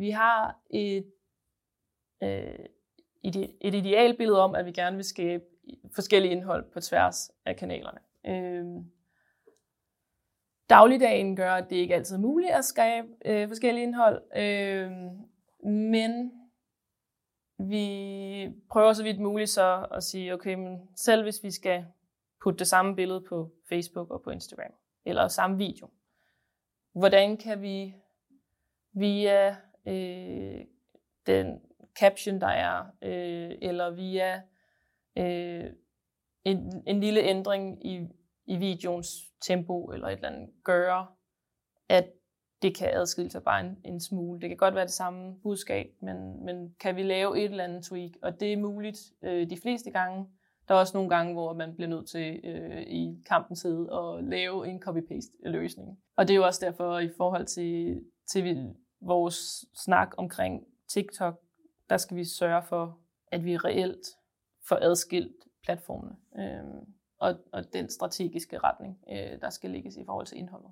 vi har et, øh, ide, et idealbillede om, at vi gerne vil skabe forskellige indhold på tværs af kanalerne. Øh, dagligdagen gør, at det ikke altid er muligt at skabe øh, forskellige indhold, øh, men vi prøver så vidt muligt så at sige, okay, men selv hvis vi skal putte det samme billede på Facebook og på Instagram, eller samme video, hvordan kan vi via øh, den caption, der er, øh, eller via øh, en, en lille ændring i, i videoens tempo eller et eller andet, gøre, at det kan adskille sig bare en, en smule. Det kan godt være det samme budskab, men, men kan vi lave et eller andet tweak? Og det er muligt øh, de fleste gange. Der er også nogle gange, hvor man bliver nødt til øh, i kampens hede at lave en copy-paste løsning. Og det er jo også derfor i forhold til, til vores snak omkring TikTok, der skal vi sørge for, at vi reelt får adskilt platformene øh, og, og den strategiske retning, øh, der skal ligges i forhold til indholdet.